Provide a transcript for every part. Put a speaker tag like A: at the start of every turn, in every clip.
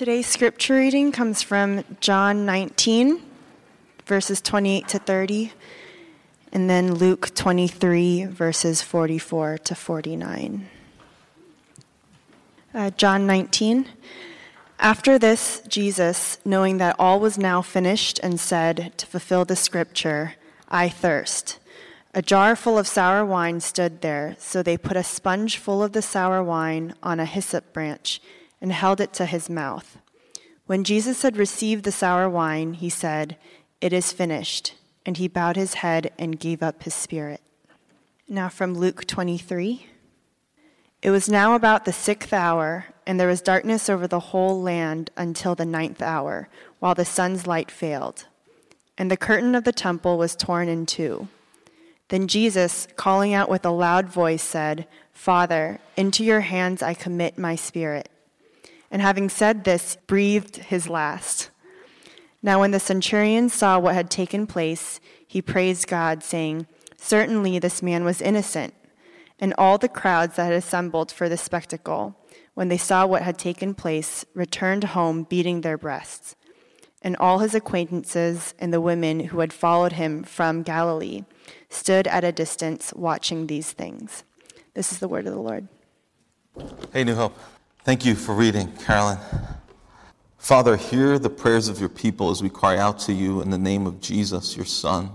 A: Today's scripture reading comes from John 19, verses 28 to 30, and then Luke 23, verses 44 to 49. Uh, John 19. After this, Jesus, knowing that all was now finished, and said, to fulfill the scripture, I thirst. A jar full of sour wine stood there, so they put a sponge full of the sour wine on a hyssop branch and held it to his mouth. When Jesus had received the sour wine, he said, It is finished. And he bowed his head and gave up his spirit. Now from Luke 23. It was now about the sixth hour, and there was darkness over the whole land until the ninth hour, while the sun's light failed. And the curtain of the temple was torn in two. Then Jesus, calling out with a loud voice, said, Father, into your hands I commit my spirit and having said this, breathed his last. Now, when the centurion saw what had taken place, he praised God, saying, Certainly this man was innocent. And all the crowds that had assembled for the spectacle, when they saw what had taken place, returned home beating their breasts. And all his acquaintances and the women who had followed him from Galilee stood at a distance watching these things. This is the word of the Lord.
B: Hey, New Hope. Thank you for reading, Carolyn. Father, hear the prayers of your people as we cry out to you in the name of Jesus, your Son.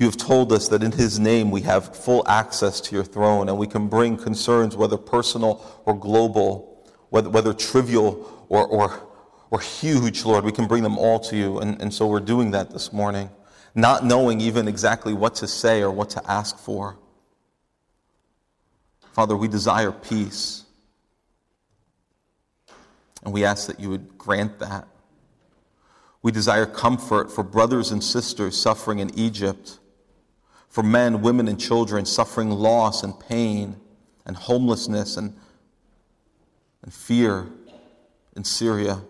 B: You have told us that in his name we have full access to your throne and we can bring concerns, whether personal or global, whether, whether trivial or, or, or huge, Lord, we can bring them all to you. And, and so we're doing that this morning, not knowing even exactly what to say or what to ask for. Father, we desire peace. And we ask that you would grant that. We desire comfort for brothers and sisters suffering in Egypt, for men, women, and children suffering loss and pain and homelessness and, and fear in Syria.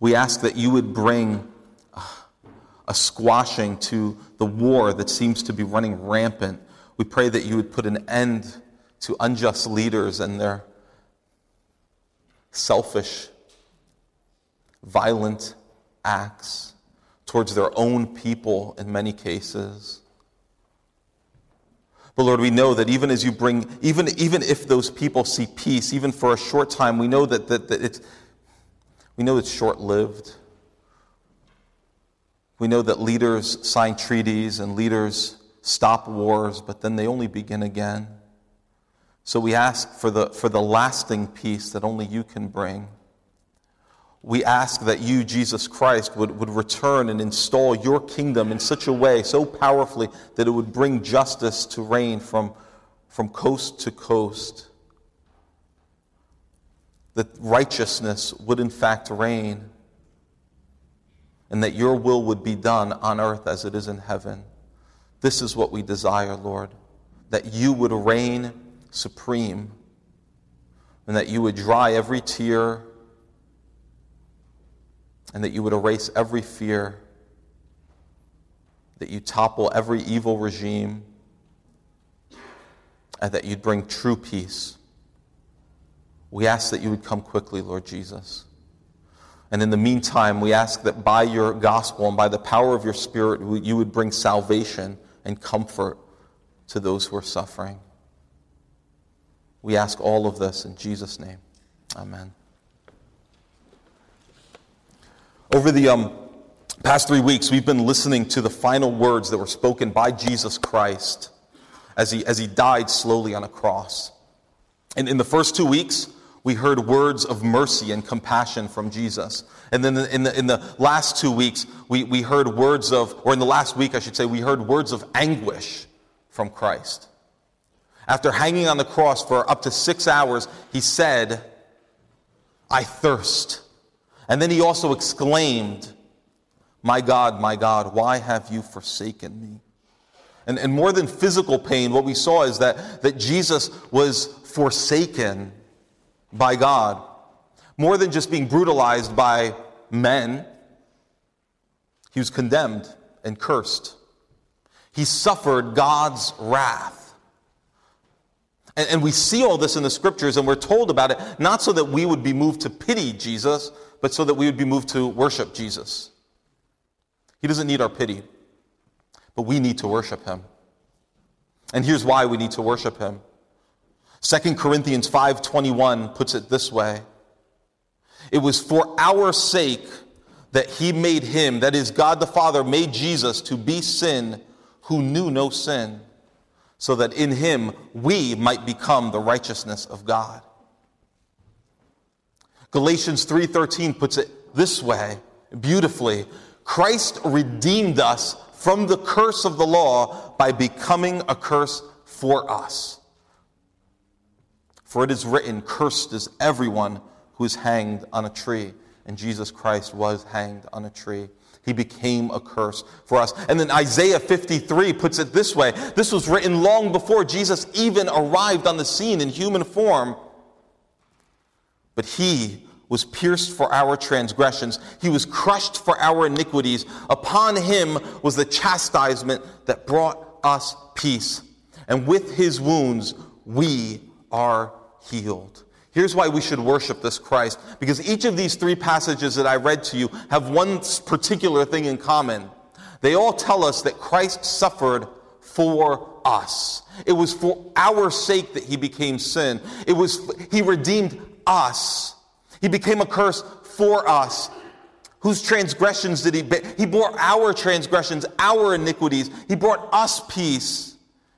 B: We ask that you would bring a squashing to the war that seems to be running rampant. We pray that you would put an end to unjust leaders and their selfish, violent acts towards their own people in many cases. But Lord, we know that even as you bring, even, even if those people see peace, even for a short time, we know that, that, that it's, we know it's short lived. We know that leaders sign treaties and leaders stop wars, but then they only begin again. So we ask for the, for the lasting peace that only you can bring. We ask that you, Jesus Christ, would, would return and install your kingdom in such a way, so powerfully, that it would bring justice to reign from, from coast to coast. That righteousness would, in fact, reign. And that your will would be done on earth as it is in heaven. This is what we desire, Lord. That you would reign supreme, and that you would dry every tear, and that you would erase every fear, that you topple every evil regime, and that you'd bring true peace. We ask that you would come quickly, Lord Jesus. And in the meantime, we ask that by your gospel and by the power of your Spirit, you would bring salvation and comfort to those who are suffering. We ask all of this in Jesus' name. Amen. Over the um, past three weeks, we've been listening to the final words that were spoken by Jesus Christ as he, as he died slowly on a cross. And in the first two weeks, we heard words of mercy and compassion from Jesus. And then in the, in the last two weeks, we, we heard words of, or in the last week, I should say, we heard words of anguish from Christ. After hanging on the cross for up to six hours, he said, I thirst. And then he also exclaimed, My God, my God, why have you forsaken me? And, and more than physical pain, what we saw is that, that Jesus was forsaken by God. More than just being brutalized by men, he was condemned and cursed. He suffered God's wrath. And, and we see all this in the scriptures and we're told about it, not so that we would be moved to pity Jesus, but so that we would be moved to worship Jesus. He doesn't need our pity, but we need to worship him. And here's why we need to worship him. 2 Corinthians 5:21 puts it this way. It was for our sake that he made him, that is God the Father made Jesus to be sin who knew no sin, so that in him we might become the righteousness of God. Galatians 3:13 puts it this way, beautifully. Christ redeemed us from the curse of the law by becoming a curse for us. For it is written, Cursed is everyone who is hanged on a tree. And Jesus Christ was hanged on a tree. He became a curse for us. And then Isaiah 53 puts it this way this was written long before Jesus even arrived on the scene in human form. But he was pierced for our transgressions, he was crushed for our iniquities. Upon him was the chastisement that brought us peace. And with his wounds, we are healed. Here's why we should worship this Christ. Because each of these three passages that I read to you have one particular thing in common. They all tell us that Christ suffered for us. It was for our sake that he became sin. It was, he redeemed us. He became a curse for us. Whose transgressions did he bear? He bore our transgressions, our iniquities. He brought us peace.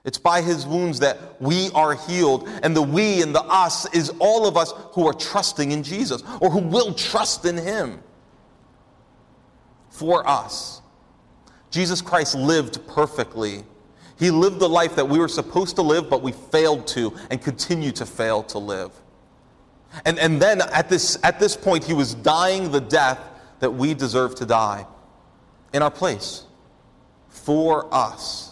B: It's by his wounds that we are healed. And the we and the us is all of us who are trusting in Jesus or who will trust in him for us. Jesus Christ lived perfectly. He lived the life that we were supposed to live, but we failed to and continue to fail to live. And, and then at this, at this point, he was dying the death that we deserve to die in our place for us.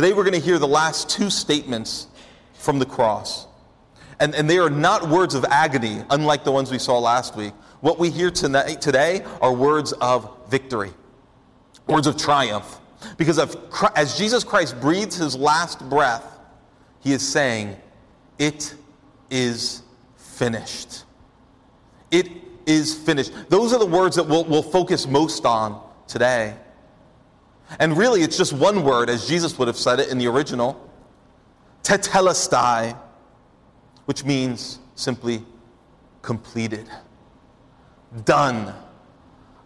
B: Today, we're going to hear the last two statements from the cross. And, and they are not words of agony, unlike the ones we saw last week. What we hear tonight, today are words of victory, words of triumph. Because of, as Jesus Christ breathes his last breath, he is saying, It is finished. It is finished. Those are the words that we'll, we'll focus most on today. And really, it's just one word, as Jesus would have said it in the original tetelestai, which means simply completed, done,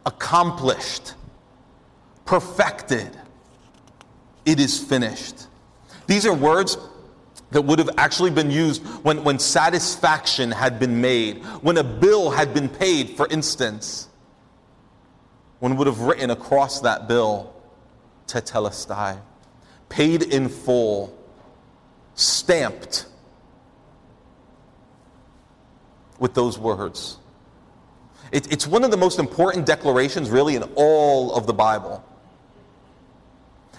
B: accomplished, perfected. It is finished. These are words that would have actually been used when, when satisfaction had been made, when a bill had been paid, for instance. One would have written across that bill, tetelestai, paid in full, stamped with those words. It, it's one of the most important declarations, really, in all of the Bible.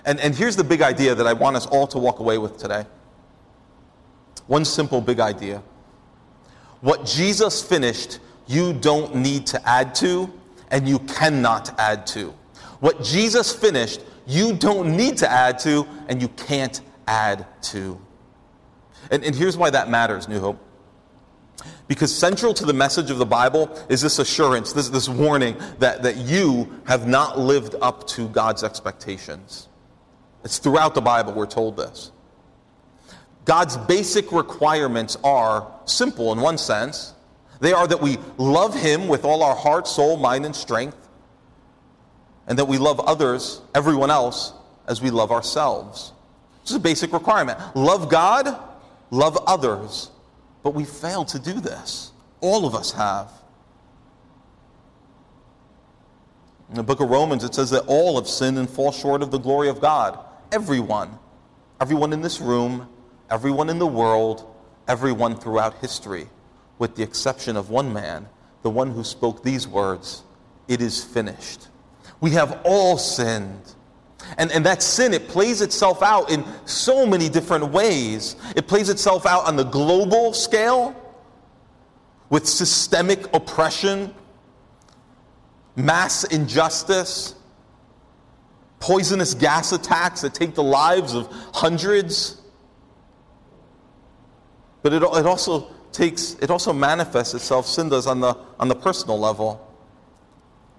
B: And, and here's the big idea that I want us all to walk away with today. One simple big idea. What Jesus finished, you don't need to add to, and you cannot add to. What Jesus finished, you don't need to add to, and you can't add to. And, and here's why that matters, New Hope. Because central to the message of the Bible is this assurance, this, this warning that, that you have not lived up to God's expectations. It's throughout the Bible we're told this. God's basic requirements are simple in one sense. They are that we love Him with all our heart, soul, mind, and strength, and that we love others, everyone else, as we love ourselves. This is a basic requirement. Love God, love others. But we fail to do this. All of us have. In the book of Romans, it says that all have sinned and fall short of the glory of God. Everyone. Everyone in this room, everyone in the world, everyone throughout history, with the exception of one man, the one who spoke these words It is finished. We have all sinned. And, and that sin, it plays itself out in so many different ways. It plays itself out on the global scale with systemic oppression, mass injustice, poisonous gas attacks that take the lives of hundreds But it, it also takes, it also manifests itself, sin does, on the, on the personal level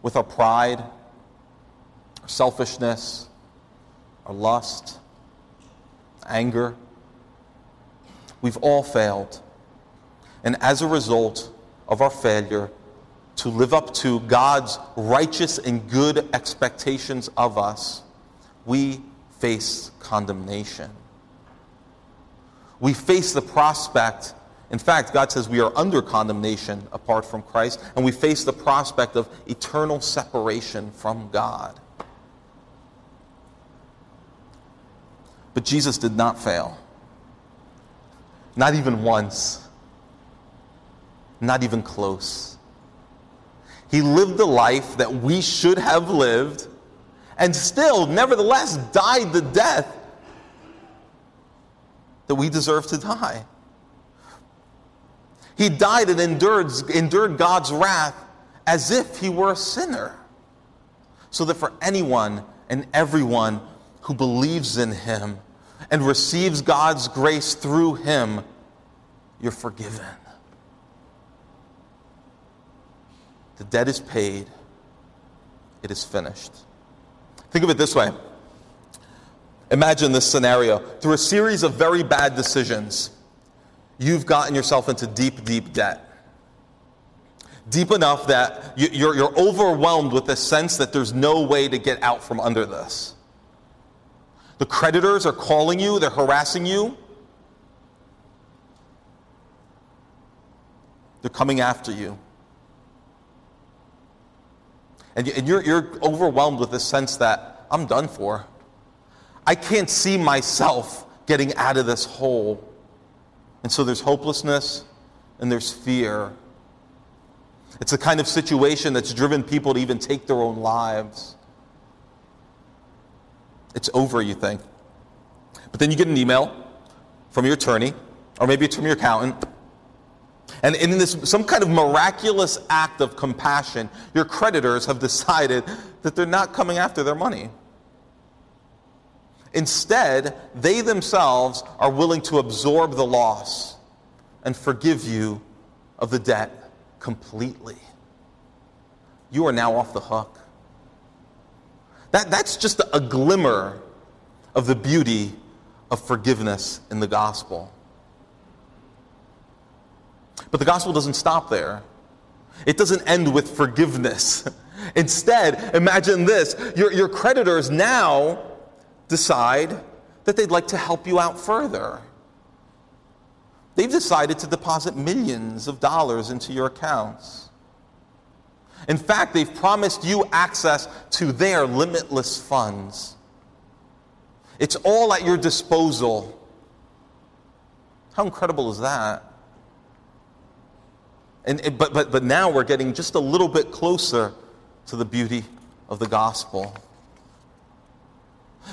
B: with our pride, our selfishness, our lust, anger. We've all failed. And as a result of our failure to live up to God's righteous and good expectations of us, we face condemnation. We face the prospect, in fact, God says we are under condemnation apart from Christ, and we face the prospect of eternal separation from God. But Jesus did not fail. Not even once. Not even close. He lived the life that we should have lived and still, nevertheless, died the death that we deserve to die. He died and endured, endured God's wrath as if he were a sinner. So that for anyone and everyone who believes in him and receives God's grace through him, you're forgiven. The debt is paid, it is finished. Think of it this way Imagine this scenario. Through a series of very bad decisions, you've gotten yourself into deep, deep debt. Deep enough that you're, overwhelmed with the sense that there's no way to get out from under this. The creditors are calling you, they're harassing you, they're coming after you. And you're, you're overwhelmed with this sense that I'm done for. I can't see myself getting out of this hole. And so there's hopelessness and there's fear. It's the kind of situation that's driven people to even take their own lives. It's over, you think. But then you get an email from your attorney, or maybe it's from your accountant. And in this, some kind of miraculous act of compassion, your creditors have decided that they're not coming after their money. Instead, they themselves are willing to absorb the loss and forgive you of the debt completely. You are now off the hook. That, that's just a glimmer of the beauty of forgiveness in the gospel. But the gospel doesn't stop there. It doesn't end with forgiveness. Instead, imagine this your, your creditors now decide that they'd like to help you out further. They've decided to deposit millions of dollars into your accounts. In fact, they've promised you access to their limitless funds. It's all at your disposal. How incredible is that? And, but, but, but now we're getting just a little bit closer to the beauty of the gospel.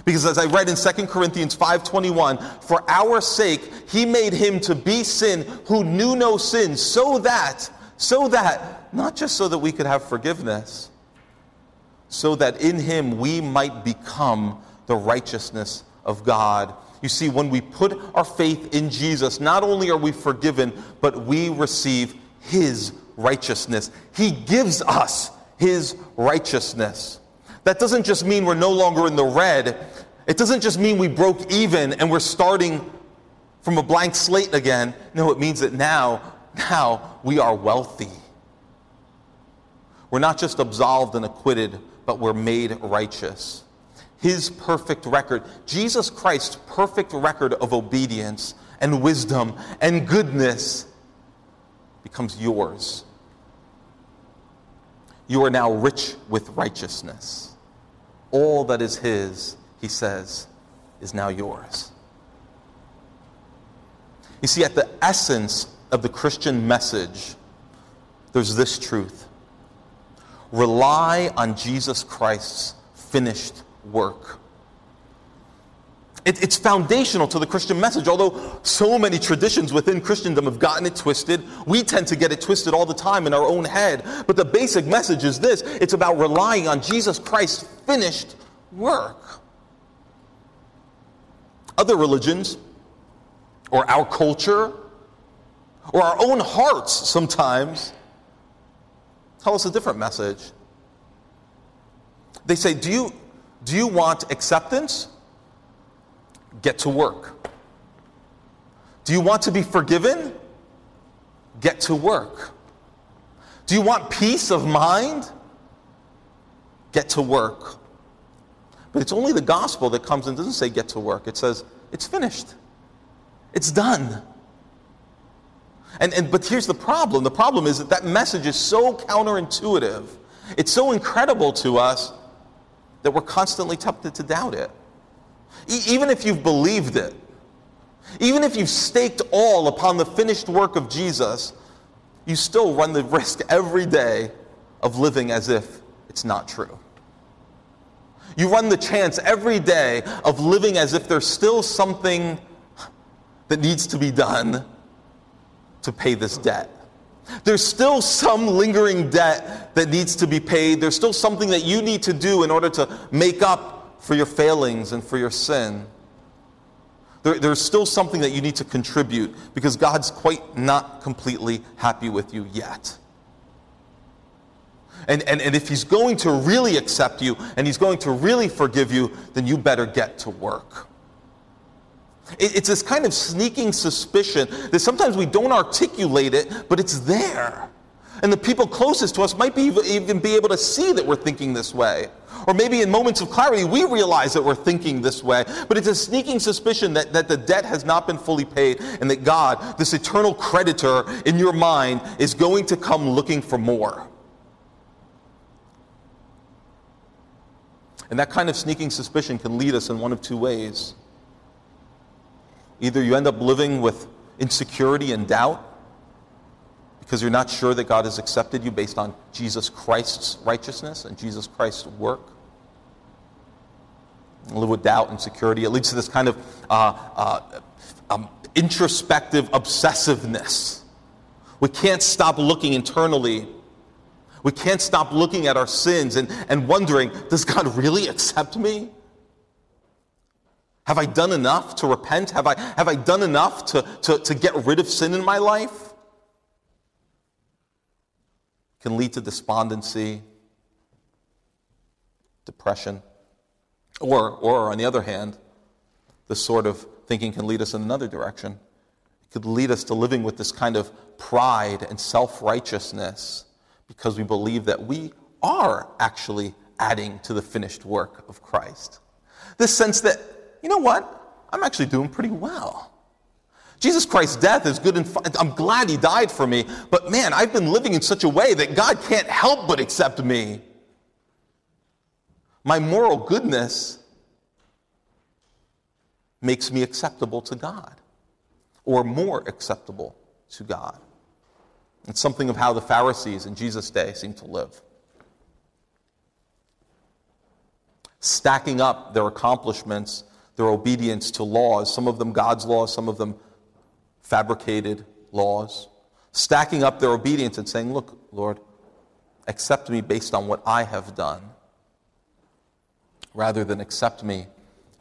B: Because as I read in 2 Corinthians 5:21, for our sake he made him to be sin who knew no sin, so that so that not just so that we could have forgiveness, so that in him we might become the righteousness of God. You see, when we put our faith in Jesus, not only are we forgiven, but we receive his righteousness. He gives us his righteousness. That doesn't just mean we're no longer in the red. It doesn't just mean we broke even and we're starting from a blank slate again. No, it means that now, now we are wealthy. We're not just absolved and acquitted, but we're made righteous. His perfect record, Jesus Christ's perfect record of obedience and wisdom and goodness becomes yours. You are now rich with righteousness all that is his, he says, is now yours. You see, at the essence of the Christian message, there's this truth rely on Jesus Christ's finished work. It, it's foundational to the Christian message. Although so many traditions within Christendom have gotten it twisted, we tend to get it twisted all the time in our own head. But the basic message is this it's about relying on Jesus Christ's finished work. Other religions, or our culture, or our own hearts sometimes tell us a different message. They say, Do you, do you want acceptance? Get to work. Do you want to be forgiven? Get to work. Do you want peace of mind? Get to work. But it's only the gospel that comes and doesn't say get to work. It says it's finished. It's done. And, and, but here's the problem the problem is that that message is so counterintuitive, it's so incredible to us that we're constantly tempted to doubt it. E- even if you've believed it, even if you've staked all upon the finished work of Jesus, you still run the risk every day of living as if it's not true. You run the chance every day of living as if there's still something that needs to be done to pay this debt. There's still some lingering debt that needs to be paid. There's still something that you need to do in order to make up for your failings and for your sin. There, there's still something that you need to contribute because God's quite not completely happy with you yet. And, and, and if He's going to really accept you and He's going to really forgive you, then you better get to work. It's this kind of sneaking suspicion that sometimes we don't articulate it, but it's there. And the people closest to us might be even be able to see that we're thinking this way. Or maybe in moments of clarity, we realize that we're thinking this way. But it's a sneaking suspicion that, that the debt has not been fully paid and that God, this eternal creditor in your mind, is going to come looking for more. And that kind of sneaking suspicion can lead us in one of two ways. Either you end up living with insecurity and doubt because you're not sure that God has accepted you based on Jesus Christ's righteousness and Jesus Christ's work. Live with doubt and insecurity. It leads to this kind of uh, uh, um, introspective obsessiveness. We can't stop looking internally. We can't stop looking at our sins and, and wondering, does God really accept me? Have I done enough to repent? Have I, have I done enough to, to, to get rid of sin in my life? Can lead to despondency, depression. Or, or on the other hand, this sort of thinking can lead us in another direction. It could lead us to living with this kind of pride and self righteousness because we believe that we are actually adding to the finished work of Christ. This sense that you know what? I'm actually doing pretty well. Jesus Christ's death is good and. I'm glad he died for me, but man, I've been living in such a way that God can't help but accept me. My moral goodness makes me acceptable to God, or more acceptable to God. It's something of how the Pharisees in Jesus' day seemed to live. Stacking up their accomplishments their obedience to laws, some of them God's laws, some of them fabricated laws, stacking up their obedience and saying, Look, Lord, accept me based on what I have done, rather than accept me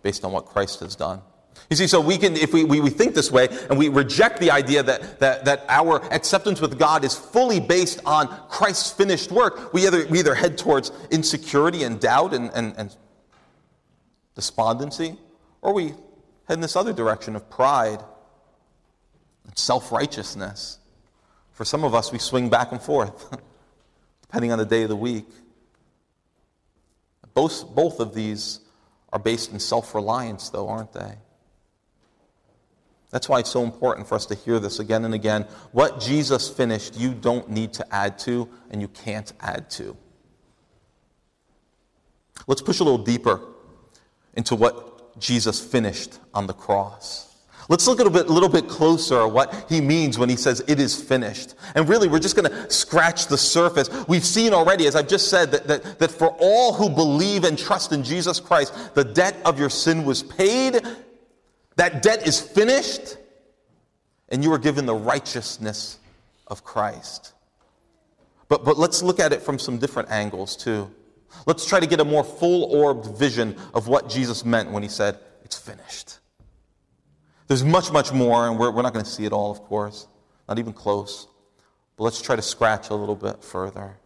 B: based on what Christ has done. You see, so we can, if we, we, we think this way and we reject the idea that, that, that our acceptance with God is fully based on Christ's finished work, we either, we either head towards insecurity and doubt and, and, and despondency, or we head in this other direction of pride and self righteousness. For some of us, we swing back and forth, depending on the day of the week. Both, both of these are based in self reliance, though, aren't they? That's why it's so important for us to hear this again and again. What Jesus finished, you don't need to add to, and you can't add to. Let's push a little deeper into what Jesus finished on the cross. Let's look a little bit, little bit closer at what he means when he says it is finished. And really, we're just going to scratch the surface. We've seen already, as I've just said, that, that, that for all who believe and trust in Jesus Christ, the debt of your sin was paid, that debt is finished, and you are given the righteousness of Christ. But, but let's look at it from some different angles, too. Let's try to get a more full orbed vision of what Jesus meant when he said, It's finished. There's much, much more, and we're, we're not going to see it all, of course. Not even close. But let's try to scratch a little bit further.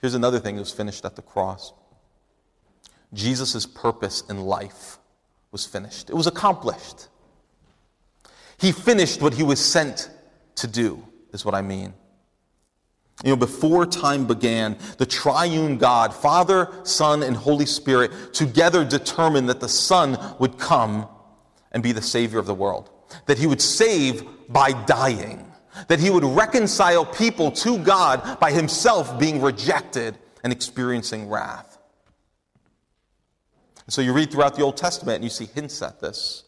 B: Here's another thing that was finished at the cross Jesus' purpose in life was finished, it was accomplished. He finished what he was sent to do, is what I mean. You know, before time began, the triune God, Father, Son, and Holy Spirit, together determined that the Son would come and be the Savior of the world, that he would save by dying, that he would reconcile people to God by himself being rejected and experiencing wrath. And so you read throughout the Old Testament and you see hints at this.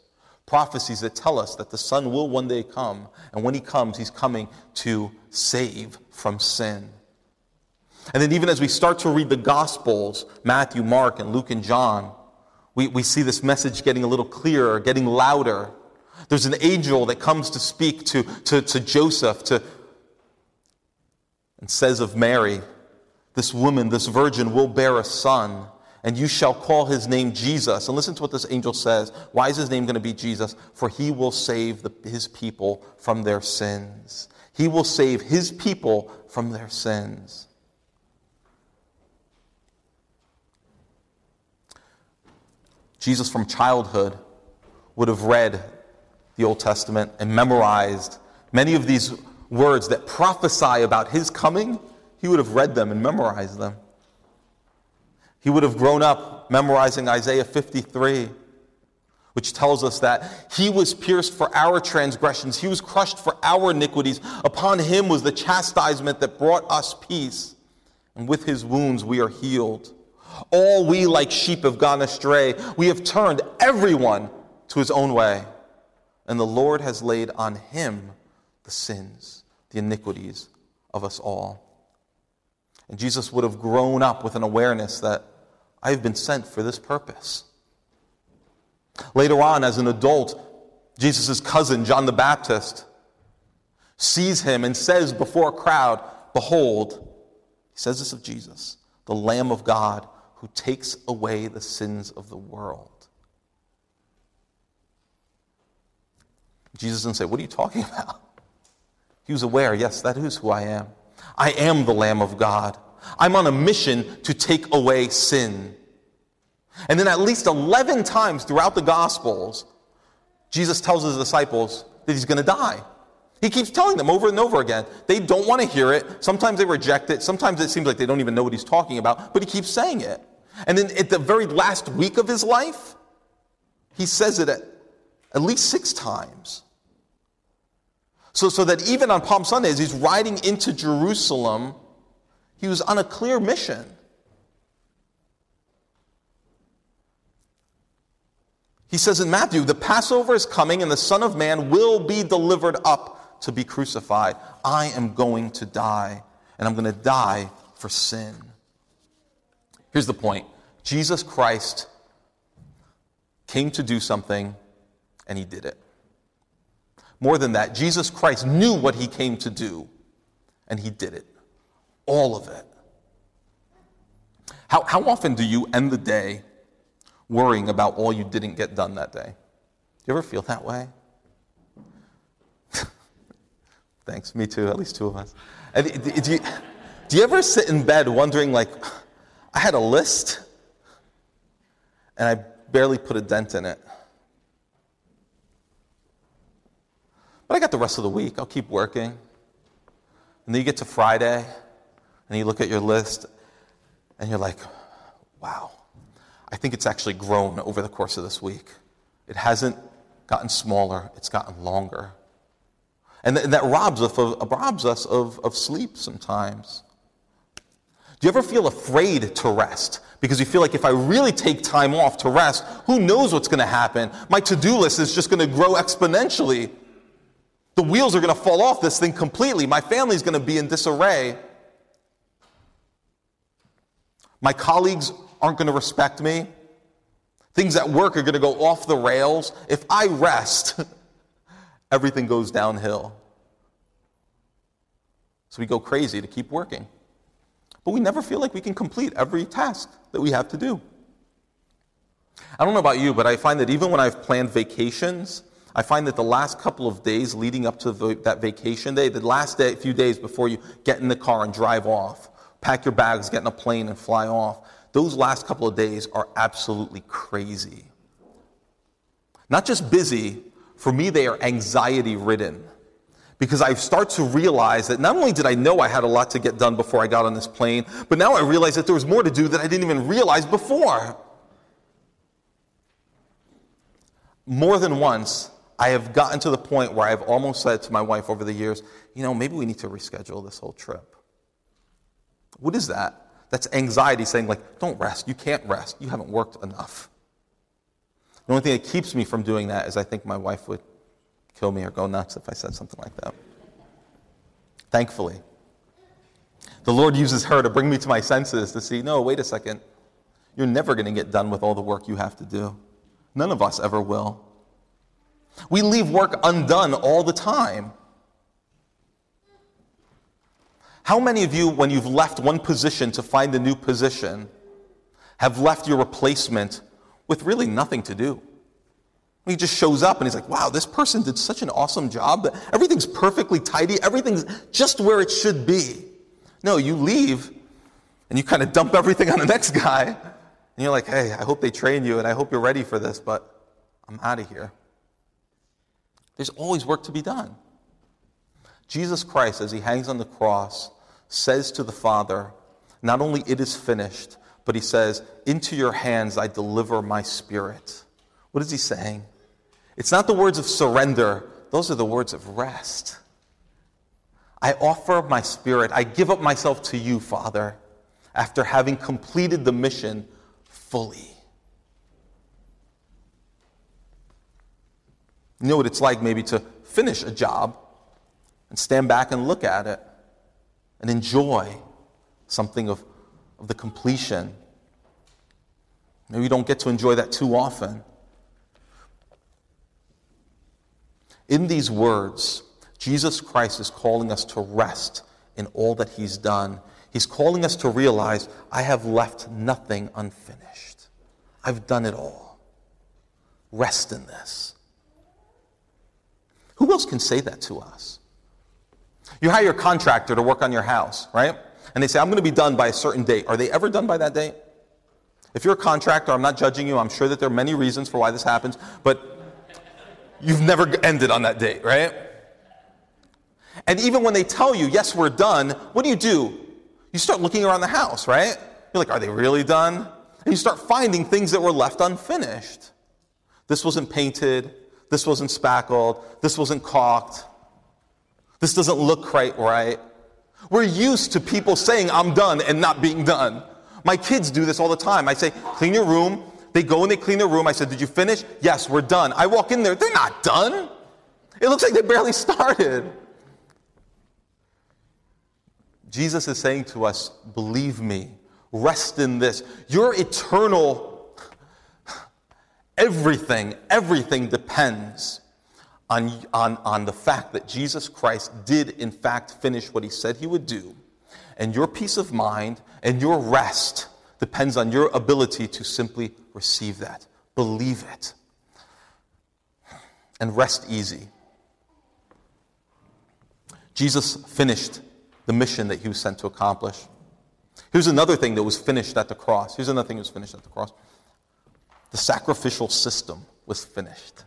B: Prophecies that tell us that the Son will one day come, and when he comes, he's coming to save from sin. And then, even as we start to read the Gospels Matthew, Mark, and Luke, and John we, we see this message getting a little clearer, getting louder. There's an angel that comes to speak to, to, to Joseph to, and says of Mary, This woman, this virgin, will bear a son and you shall call his name Jesus. And listen to what this angel says. Why is his name going to be Jesus? For he will save the, his people from their sins. He will save his people from their sins. Jesus, from childhood, would have read the Old Testament and memorized many of these words that prophesy about his coming. He would have read them and memorized them. He would have grown up memorizing Isaiah 53, which tells us that he was pierced for our transgressions, he was crushed for our iniquities. Upon him was the chastisement that brought us peace, and with his wounds we are healed. All we like sheep have gone astray. We have turned everyone to his own way. And the Lord has laid on him the sins, the iniquities of us all. And Jesus would have grown up with an awareness that I have been sent for this purpose. Later on, as an adult, Jesus' cousin, John the Baptist, sees him and says before a crowd, Behold, he says this of Jesus, the Lamb of God who takes away the sins of the world. Jesus didn't say, What are you talking about? He was aware, yes, that is who I am. I am the Lamb of God I'm on a mission to take away sin. And then at least 11 times throughout the Gospels, Jesus tells his disciples that he's going to die. He keeps telling them over and over again. They don't want to hear it. Sometimes they reject it. Sometimes it seems like they don't even know what he's talking about, but he keeps saying it. And then at the very last week of his life, he says it at, at least six times. So, so that even on Palm Sunday, as he's riding into Jerusalem, he was on a clear mission. He says in Matthew, the Passover is coming and the Son of Man will be delivered up to be crucified. I am going to die, and I'm going to die for sin. Here's the point Jesus Christ came to do something, and he did it. More than that, Jesus Christ knew what he came to do, and he did it. All of it. How, how often do you end the day worrying about all you didn't get done that day? Do you ever feel that way? Thanks, me too, at least two of us. Do you, do you ever sit in bed wondering, like, I had a list and I barely put a dent in it? But I got the rest of the week. I'll keep working. And then you get to Friday and you look at your list and you're like, wow, I think it's actually grown over the course of this week. It hasn't gotten smaller, it's gotten longer. And that robs us of, robs us of, of sleep sometimes. Do you ever feel afraid to rest? Because you feel like if I really take time off to rest, who knows what's going to happen? My to do list is just going to grow exponentially. The wheels are going to fall off this thing completely. My family's going to be in disarray. My colleagues aren't going to respect me. Things at work are going to go off the rails. If I rest, everything goes downhill. So we go crazy to keep working. But we never feel like we can complete every task that we have to do. I don't know about you, but I find that even when I've planned vacations, I find that the last couple of days leading up to the, that vacation day, the last day, few days before you get in the car and drive off, pack your bags, get in a plane, and fly off, those last couple of days are absolutely crazy. Not just busy, for me, they are anxiety ridden. Because I start to realize that not only did I know I had a lot to get done before I got on this plane, but now I realize that there was more to do that I didn't even realize before. More than once, I have gotten to the point where I've almost said to my wife over the years, you know, maybe we need to reschedule this whole trip. What is that? That's anxiety saying, like, don't rest. You can't rest. You haven't worked enough. The only thing that keeps me from doing that is I think my wife would kill me or go nuts if I said something like that. Thankfully, the Lord uses her to bring me to my senses to see no, wait a second. You're never going to get done with all the work you have to do. None of us ever will. We leave work undone all the time. How many of you, when you've left one position to find a new position, have left your replacement with really nothing to do? He just shows up and he's like, wow, this person did such an awesome job everything's perfectly tidy, everything's just where it should be. No, you leave and you kind of dump everything on the next guy. And you're like, hey, I hope they train you and I hope you're ready for this, but I'm out of here. There's always work to be done. Jesus Christ, as he hangs on the cross, says to the Father, not only it is finished, but he says, Into your hands I deliver my spirit. What is he saying? It's not the words of surrender, those are the words of rest. I offer my spirit, I give up myself to you, Father, after having completed the mission fully. You know what it's like maybe to finish a job and stand back and look at it and enjoy something of, of the completion. Maybe we don't get to enjoy that too often. In these words, Jesus Christ is calling us to rest in all that He's done. He's calling us to realize, I have left nothing unfinished. I've done it all. Rest in this. Who else can say that to us? You hire a contractor to work on your house, right? And they say, I'm going to be done by a certain date. Are they ever done by that date? If you're a contractor, I'm not judging you. I'm sure that there are many reasons for why this happens, but you've never ended on that date, right? And even when they tell you, yes, we're done, what do you do? You start looking around the house, right? You're like, are they really done? And you start finding things that were left unfinished. This wasn't painted. This wasn't spackled. This wasn't caulked. This doesn't look quite right. We're used to people saying, I'm done, and not being done. My kids do this all the time. I say, clean your room. They go and they clean their room. I said, Did you finish? Yes, we're done. I walk in there, they're not done. It looks like they barely started. Jesus is saying to us, Believe me, rest in this. Your eternal, everything, everything depends on, on, on the fact that Jesus Christ did, in fact, finish what he said he would do. And your peace of mind and your rest depends on your ability to simply receive that, believe it, and rest easy. Jesus finished the mission that he was sent to accomplish. Here's another thing that was finished at the cross. Here's another thing that was finished at the cross. The sacrificial system was finished.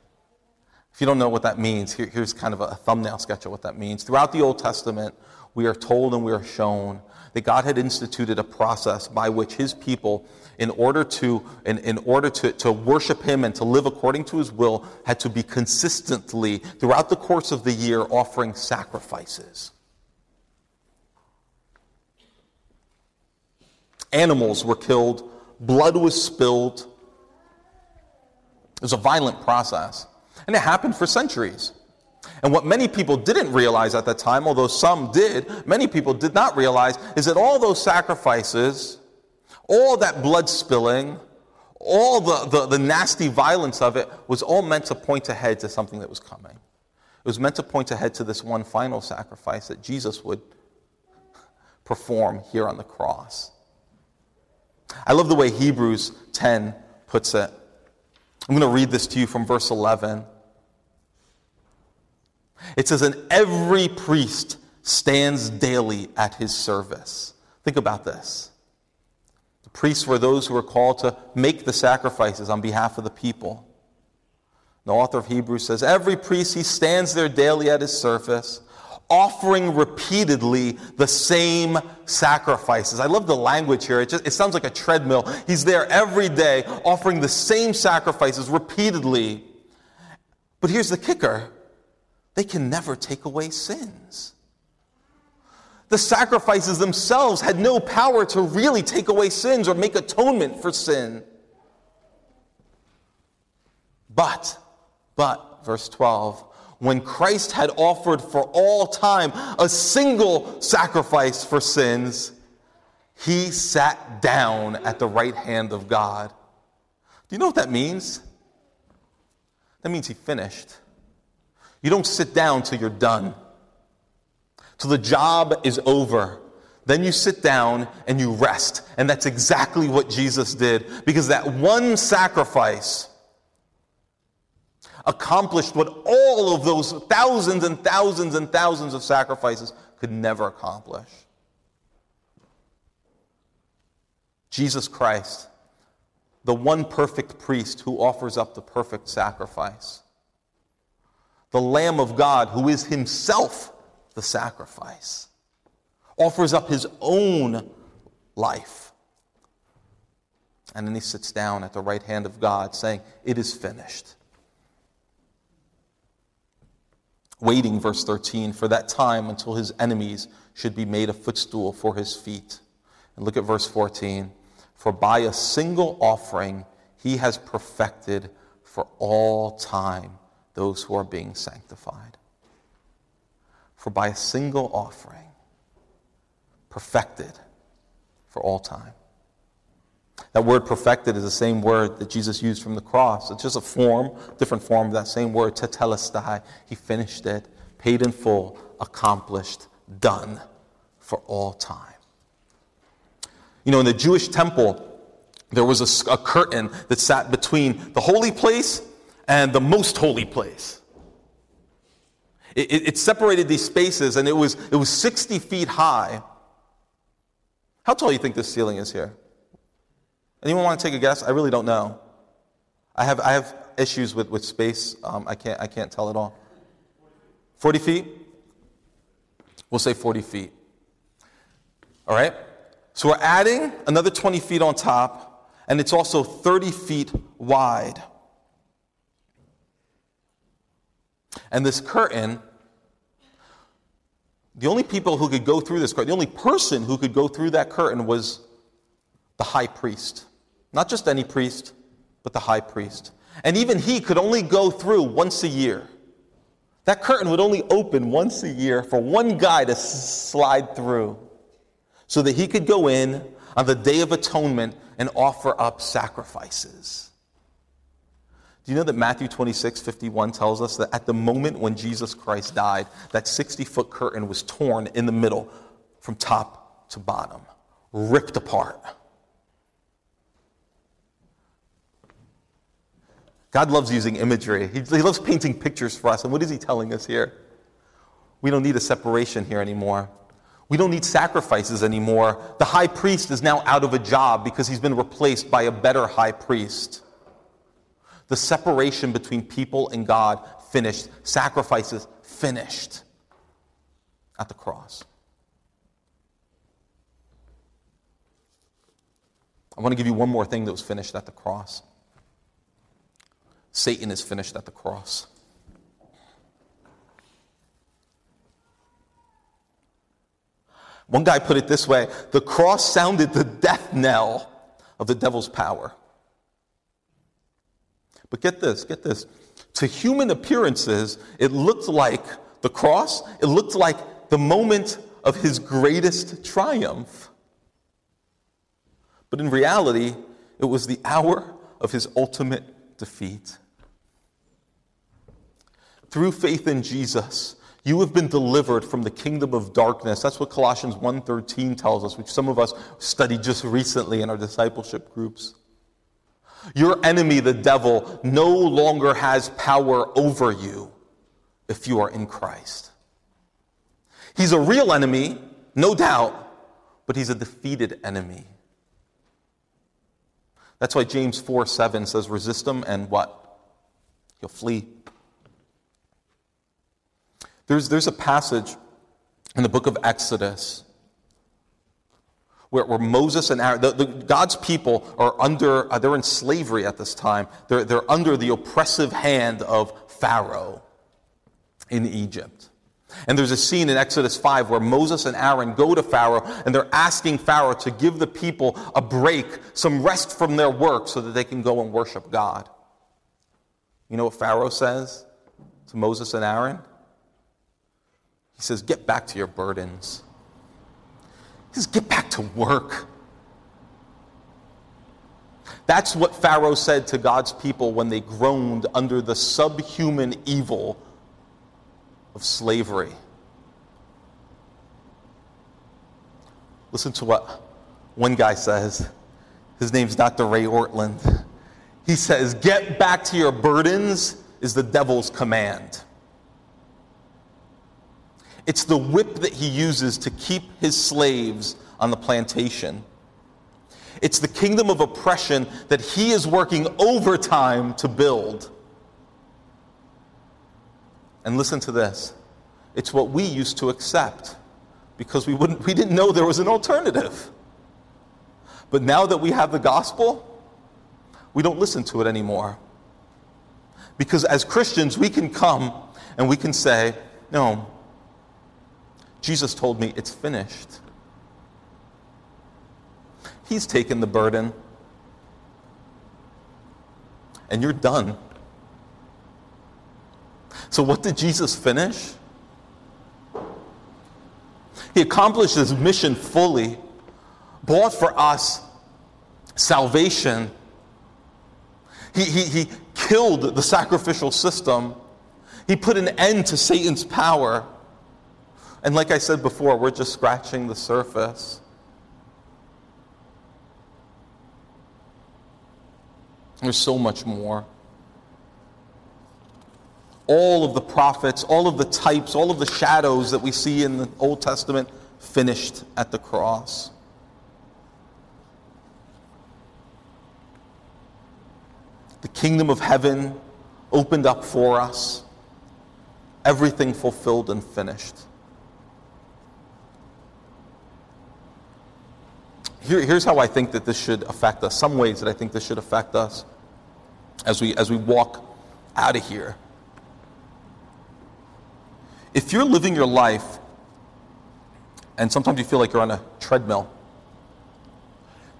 B: If you don't know what that means, here, here's kind of a thumbnail sketch of what that means. Throughout the Old Testament, we are told and we are shown that God had instituted a process by which his people, in order to, in, in order to, to worship him and to live according to his will, had to be consistently, throughout the course of the year, offering sacrifices. Animals were killed, blood was spilled. It was a violent process. And it happened for centuries. And what many people didn't realize at that time, although some did, many people did not realize, is that all those sacrifices, all that blood spilling, all the, the, the, nasty violence of it was all meant to point ahead to something that was coming. It was meant to point ahead to this one final sacrifice that Jesus would perform here on the cross. I love the way Hebrews 10 puts it. I'm going to read this to you from verse 11. It says, and every priest stands daily at his service. Think about this. The priests were those who were called to make the sacrifices on behalf of the people. The author of Hebrews says, Every priest, he stands there daily at his service, offering repeatedly the same sacrifices. I love the language here. It, just, it sounds like a treadmill. He's there every day offering the same sacrifices repeatedly. But here's the kicker they can never take away sins. The sacrifices themselves had no power to really take away sins or make atonement for sin. But, but, verse 12, when Christ had offered for all time a single sacrifice for sins, he sat down at the right hand of God. Do you know what that means? That means he finished. You don't sit down till you're done, till the job is over. Then you sit down and you rest. And that's exactly what Jesus did because that one sacrifice accomplished what all of those thousands and thousands and thousands of sacrifices could never accomplish. Jesus Christ, the one perfect priest who offers up the perfect sacrifice the Lamb of God, who is himself the sacrifice, offers up his own life. And then he sits down at the right hand of God, saying, It is finished. Waiting, verse 13, for that time until his enemies should be made a footstool for his feet. And look at verse 14. For by a single offering he has perfected for all time those who are being sanctified. For by a single offering, perfected for all time. That word perfected is the same word that Jesus used from the cross. It's just a form, different form of that same word, tetelestai. He finished it, paid in full, accomplished, done for all time. You know, in the Jewish temple, there was a, a curtain that sat between the holy place and the most holy place. It, it, it, separated these spaces and it was, it was 60 feet high. How tall do you think this ceiling is here? Anyone want to take a guess? I really don't know. I have, I have issues with, with space. Um, I, can't, I can't tell at all. 40 feet? We'll say 40 feet. All right? So we're adding another 20 feet on top, and it's also 30 feet wide. And this curtain, the only people who could go through this curtain, the only person who could go through that curtain was the high priest. Not just any priest, but the high priest. And even he could only go through once a year. That curtain would only open once a year for one guy to slide through so that he could go in on the Day of Atonement and offer up sacrifices. Do you know that Matthew 26, 51 tells us that at the moment when Jesus Christ died, that 60 foot curtain was torn in the middle from top to bottom, ripped apart. God loves using imagery. He, he loves painting pictures for us. And what is He telling us here? We don't need a separation here anymore. We don't need sacrifices anymore. The high priest is now out of a job because he's been replaced by a better high priest. The separation between people and God finished. Sacrifices finished at the cross. I want to give you one more thing that was finished at the cross. Satan is finished at the cross. One guy put it this way the cross sounded the death knell of the devil's power. But get this, get this. To human appearances, it looked like the cross, it looked like the moment of his greatest triumph. But in reality, it was the hour of his ultimate defeat. Through faith in Jesus, you have been delivered from the kingdom of darkness. That's what Colossians 1:13 tells us, which some of us studied just recently in our discipleship groups. Your enemy, the devil, no longer has power over you. if you are in Christ. He's a real enemy, no doubt, but he's a defeated enemy. That's why James 4 7 says, resist him and what? He'll flee. There's, there's a passage in the book of Exodus where, where Moses and Aaron, the, the, God's people are under, uh, they're in slavery at this time. They're, they're under the oppressive hand of Pharaoh in Egypt. And there's a scene in Exodus 5 where Moses and Aaron go to Pharaoh and they're asking Pharaoh to give the people a break, some rest from their work so that they can go and worship God. You know what Pharaoh says to Moses and Aaron? He says, Get back to your burdens. Says, Get back to work. That's what Pharaoh said to God's people when they groaned under the subhuman evil of slavery. Listen to what one guy says. His name's Dr. Ray Ortlund. He says, Get back to your burdens is the devil's command. It's the whip that he uses to keep his slaves on the plantation. It's the kingdom of oppression that he is working overtime to build. And listen to this it's what we used to accept because we, wouldn't, we didn't know there was an alternative. But now that we have the gospel, we don't listen to it anymore. Because as Christians, we can come and we can say, No, Jesus told me it's finished. He's taken the burden, and you're done. So, what did Jesus finish? He accomplished his mission fully, bought for us salvation. He, he, he killed the sacrificial system. He put an end to Satan's power. And like I said before, we're just scratching the surface. There's so much more all of the prophets, all of the types, all of the shadows that we see in the Old Testament finished at the cross. The kingdom of heaven opened up for us, everything fulfilled and finished. Here, here's how I think that this should affect us, some ways that I think this should affect us as we, as we walk out of here. If you're living your life and sometimes you feel like you're on a treadmill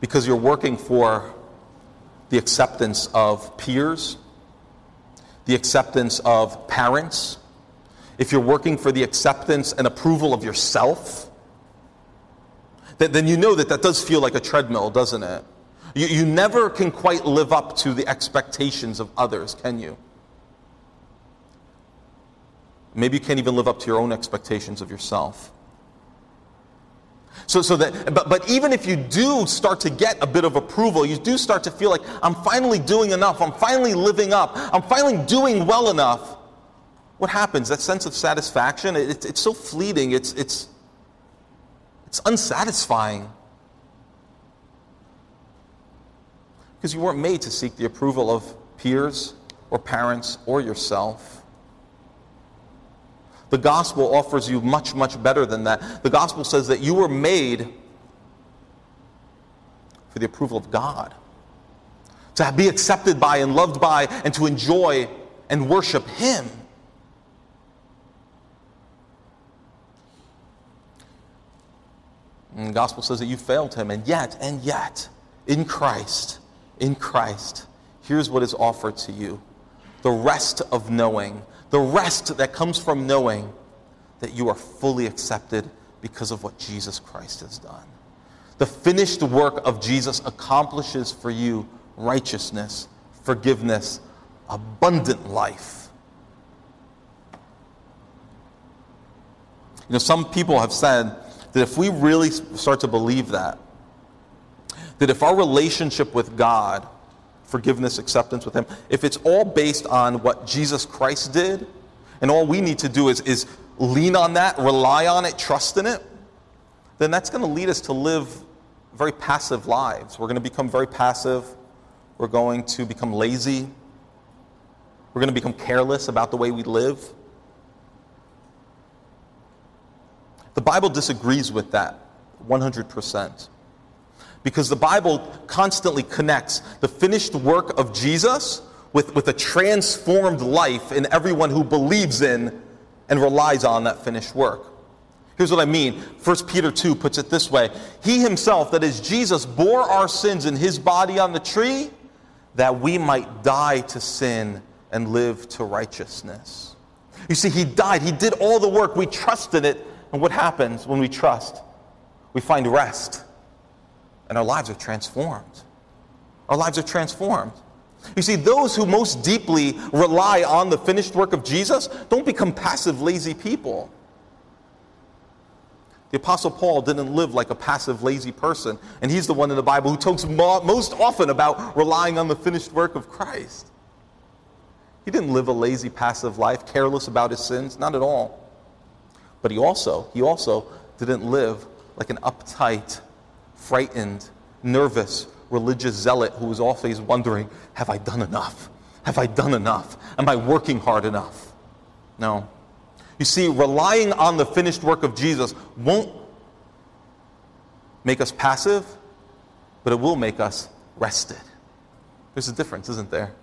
B: because you're working for the acceptance of peers, the acceptance of parents, if you're working for the acceptance and approval of yourself, then you know that that does feel like a treadmill, doesn't it? You, you never can quite live up to the expectations of others, can you? Maybe you can't even live up to your own expectations of yourself. So, so that, but, but even if you do start to get a bit of approval, you do start to feel like, I'm finally doing enough, I'm finally living up, I'm finally doing well enough. What happens? That sense of satisfaction, it, it's so fleeting, it's, it's, it's unsatisfying. Because you weren't made to seek the approval of peers or parents or yourself. The gospel offers you much, much better than that. The gospel says that you were made for the approval of God, to be accepted by and loved by, and to enjoy and worship Him. And the gospel says that you failed Him, and yet, and yet, in Christ, in Christ, here's what is offered to you the rest of knowing the rest that comes from knowing that you are fully accepted because of what Jesus Christ has done. The finished work of Jesus accomplishes for you righteousness, forgiveness, abundant life. You know, some people have said that if we really start to believe that, that if our relationship with God forgiveness, acceptance with Him, if it's all based on what Jesus Christ did, and all we need to do is, is lean on that, rely on it, trust in it, then that's going to lead us to live very passive lives. We're going to become very passive. We're going to become lazy. We're going to become careless about the way we live. The Bible disagrees with that 100%. Because the Bible constantly connects the finished work of Jesus with, with a transformed life in everyone who believes in and relies on that finished work. Here's what I mean. 1 Peter 2 puts it this way He himself, that is Jesus, bore our sins in his body on the tree that we might die to sin and live to righteousness. You see, he died, he did all the work, we trust in it. And what happens when we trust? We find rest, and our lives are transformed. Our lives are transformed. You see, those who most deeply rely on the finished work of Jesus don't become passive, lazy people. The Apostle Paul didn't live like a passive, lazy person, and he's the one in the Bible who talks most often about relying on the finished work of Christ. He didn't live a lazy, passive life, careless about his sins, not at all. But he also, he also didn't live like an uptight, frightened, nervous, religious zealot who was always wondering, have I done enough? Have I done enough? Am I working hard enough? No. You see, relying on the finished work of Jesus won't make us passive, but it will make us rested. There's a difference, isn't there?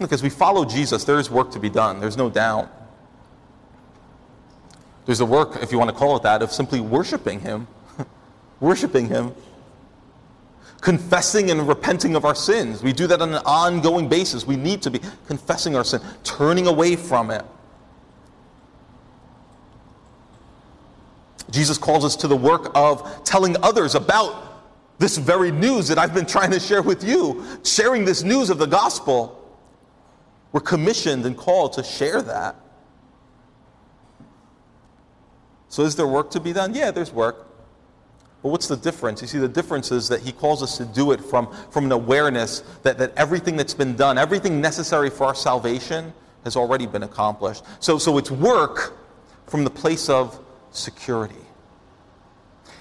B: Look, as we follow Jesus, there is work to be done. There's no doubt. There's a work, if you want to call it that, of simply worshiping Him worshiping Him, confessing and repenting of our sins. We do that on an ongoing basis. We need to be confessing our sin, turning away from it. Jesus calls us to the work of telling others about this very news that I've been trying to share with you, sharing this news of the gospel. We're commissioned and called to share that. So, is there work to be done? Yeah, there's work. But what's the difference? You see, the difference is that he calls us to do it from, from an awareness that, that everything that's been done, everything necessary for our salvation, has already been accomplished. So, so it's work from the place of security.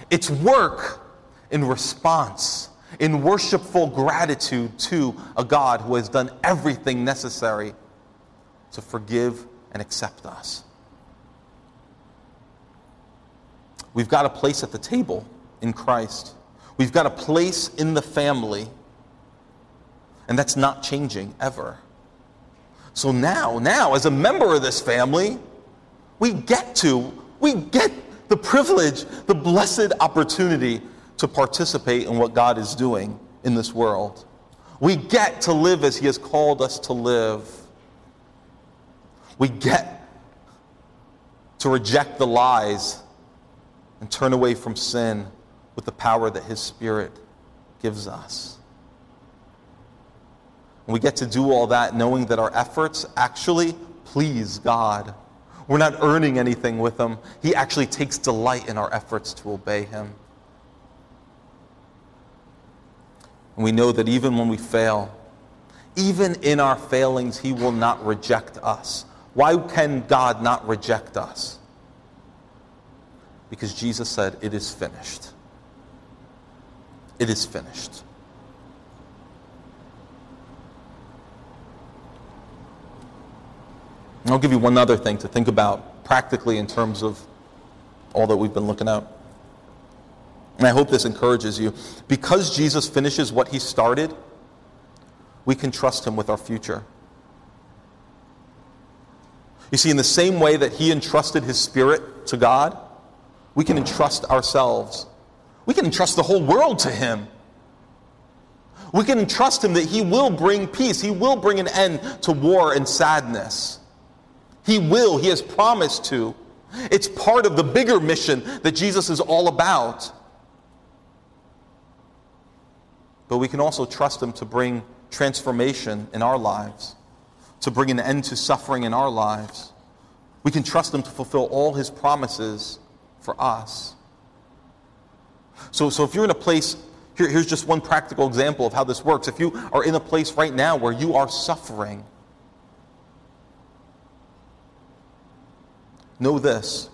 B: It's work in response, in worshipful gratitude to a God who has done everything necessary to forgive and accept us. We've got a place at the table in Christ. We've got a place in the family, and that's not changing ever. So now, now, as a member of this family, we get to, we get the privilege, the blessed opportunity to participate in what God is doing in this world. We get to live as He has called us to live. We get to reject the lies and turn away from sin with the power that His Spirit gives us. And we get to do all that knowing that our efforts actually please God. We're not earning anything with Him, He actually takes delight in our efforts to obey Him. And we know that even when we fail, even in our failings, He will not reject us. Why can God not reject us? Because Jesus said, It is finished. It is finished. I'll give you one other thing to think about practically in terms of all that we've been looking at. And I hope this encourages you. Because Jesus finishes what he started, we can trust him with our future. You see, in the same way that he entrusted his spirit to God, we can entrust ourselves we can entrust the whole world to Him. We can entrust Him that He will bring peace, He will bring an end to war and sadness. He will, He has promised to. It's part of the bigger mission that Jesus is all about. but we can also trust Him to bring transformation in our lives, to bring an end to suffering in our lives. We can trust Him to fulfill all His promises for us. So, so if you're in a place, here, here's just one practical example of how this works. If you are in a place right now where you are suffering, know this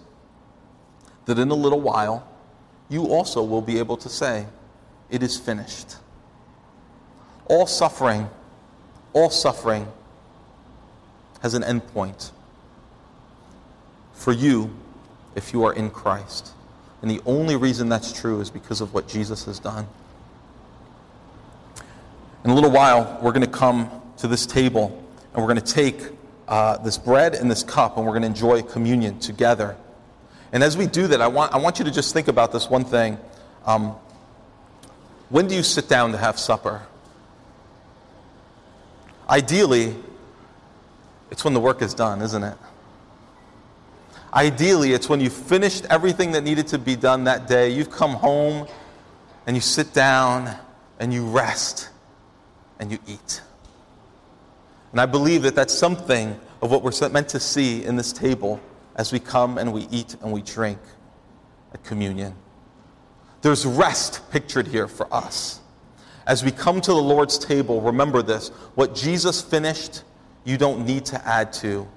B: that in a little while, you also will be able to say, It is finished. All suffering, all suffering has an end point. For you, if you are in Christ. And the only reason that's true is because of what Jesus has done. In a little while, we're going to come to this table and we're going to take uh, this bread and this cup and we're going to enjoy communion together. And as we do that, I want, I want you to just think about this one thing. Um, when do you sit down to have supper? Ideally, it's when the work is done, isn't it? Ideally, it's when you've finished everything that needed to be done that day. You've come home and you sit down and you rest and you eat. And I believe that that's something of what we're meant to see in this table as we come and we eat and we drink at communion. There's rest pictured here for us. As we come to the Lord's table, remember this what Jesus finished, you don't need to add to,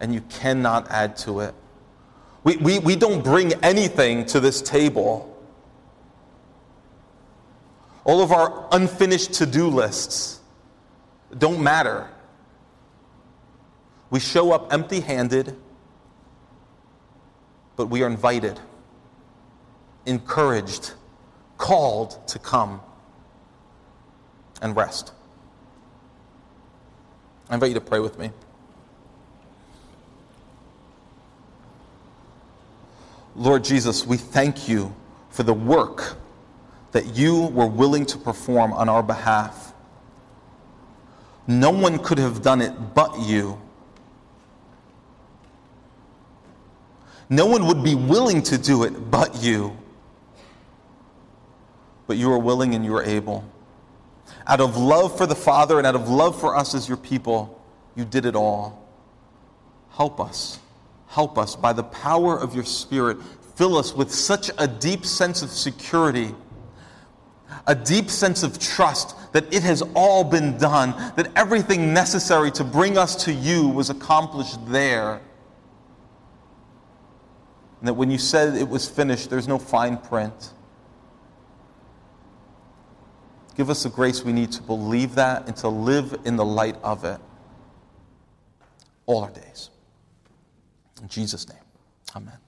B: and you cannot add to it. We, we, we don't bring anything to this table. All of our unfinished to do lists don't matter. We show up empty handed, but we are invited, encouraged, called to come and rest. I invite you to pray with me. Lord Jesus, we thank you for the work that you were willing to perform on our behalf. No one could have done it but you. No one would be willing to do it but you. But you are willing and you are able. Out of love for the Father and out of love for us as your people, you did it all. Help us. Help us by the power of your Spirit. Fill us with such a deep sense of security, a deep sense of trust that it has all been done, that everything necessary to bring us to you was accomplished there. And that when you said it was finished, there's no fine print. Give us the grace we need to believe that and to live in the light of it all our days. In Jesus' name, amen.